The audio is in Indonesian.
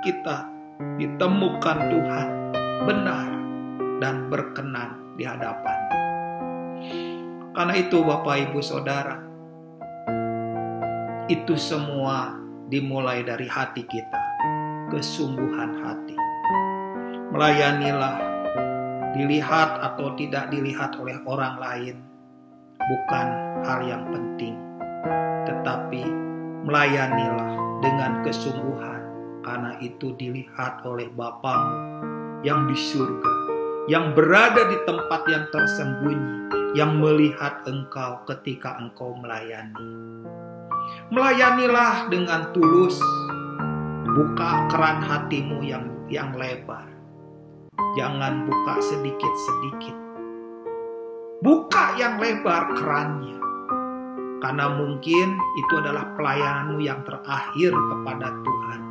kita ditemukan Tuhan benar dan berkenan di hadapan. Karena itu Bapak Ibu Saudara, itu semua dimulai dari hati kita, kesungguhan hati. Melayanilah, dilihat atau tidak dilihat oleh orang lain, bukan hal yang penting, tetapi melayanilah dengan kesungguhan, karena itu dilihat oleh Bapamu yang di surga, yang berada di tempat yang tersembunyi, yang melihat engkau ketika engkau melayani. Melayanilah dengan tulus. Buka keran hatimu yang yang lebar. Jangan buka sedikit-sedikit. Buka yang lebar kerannya. Karena mungkin itu adalah pelayananmu yang terakhir kepada Tuhan.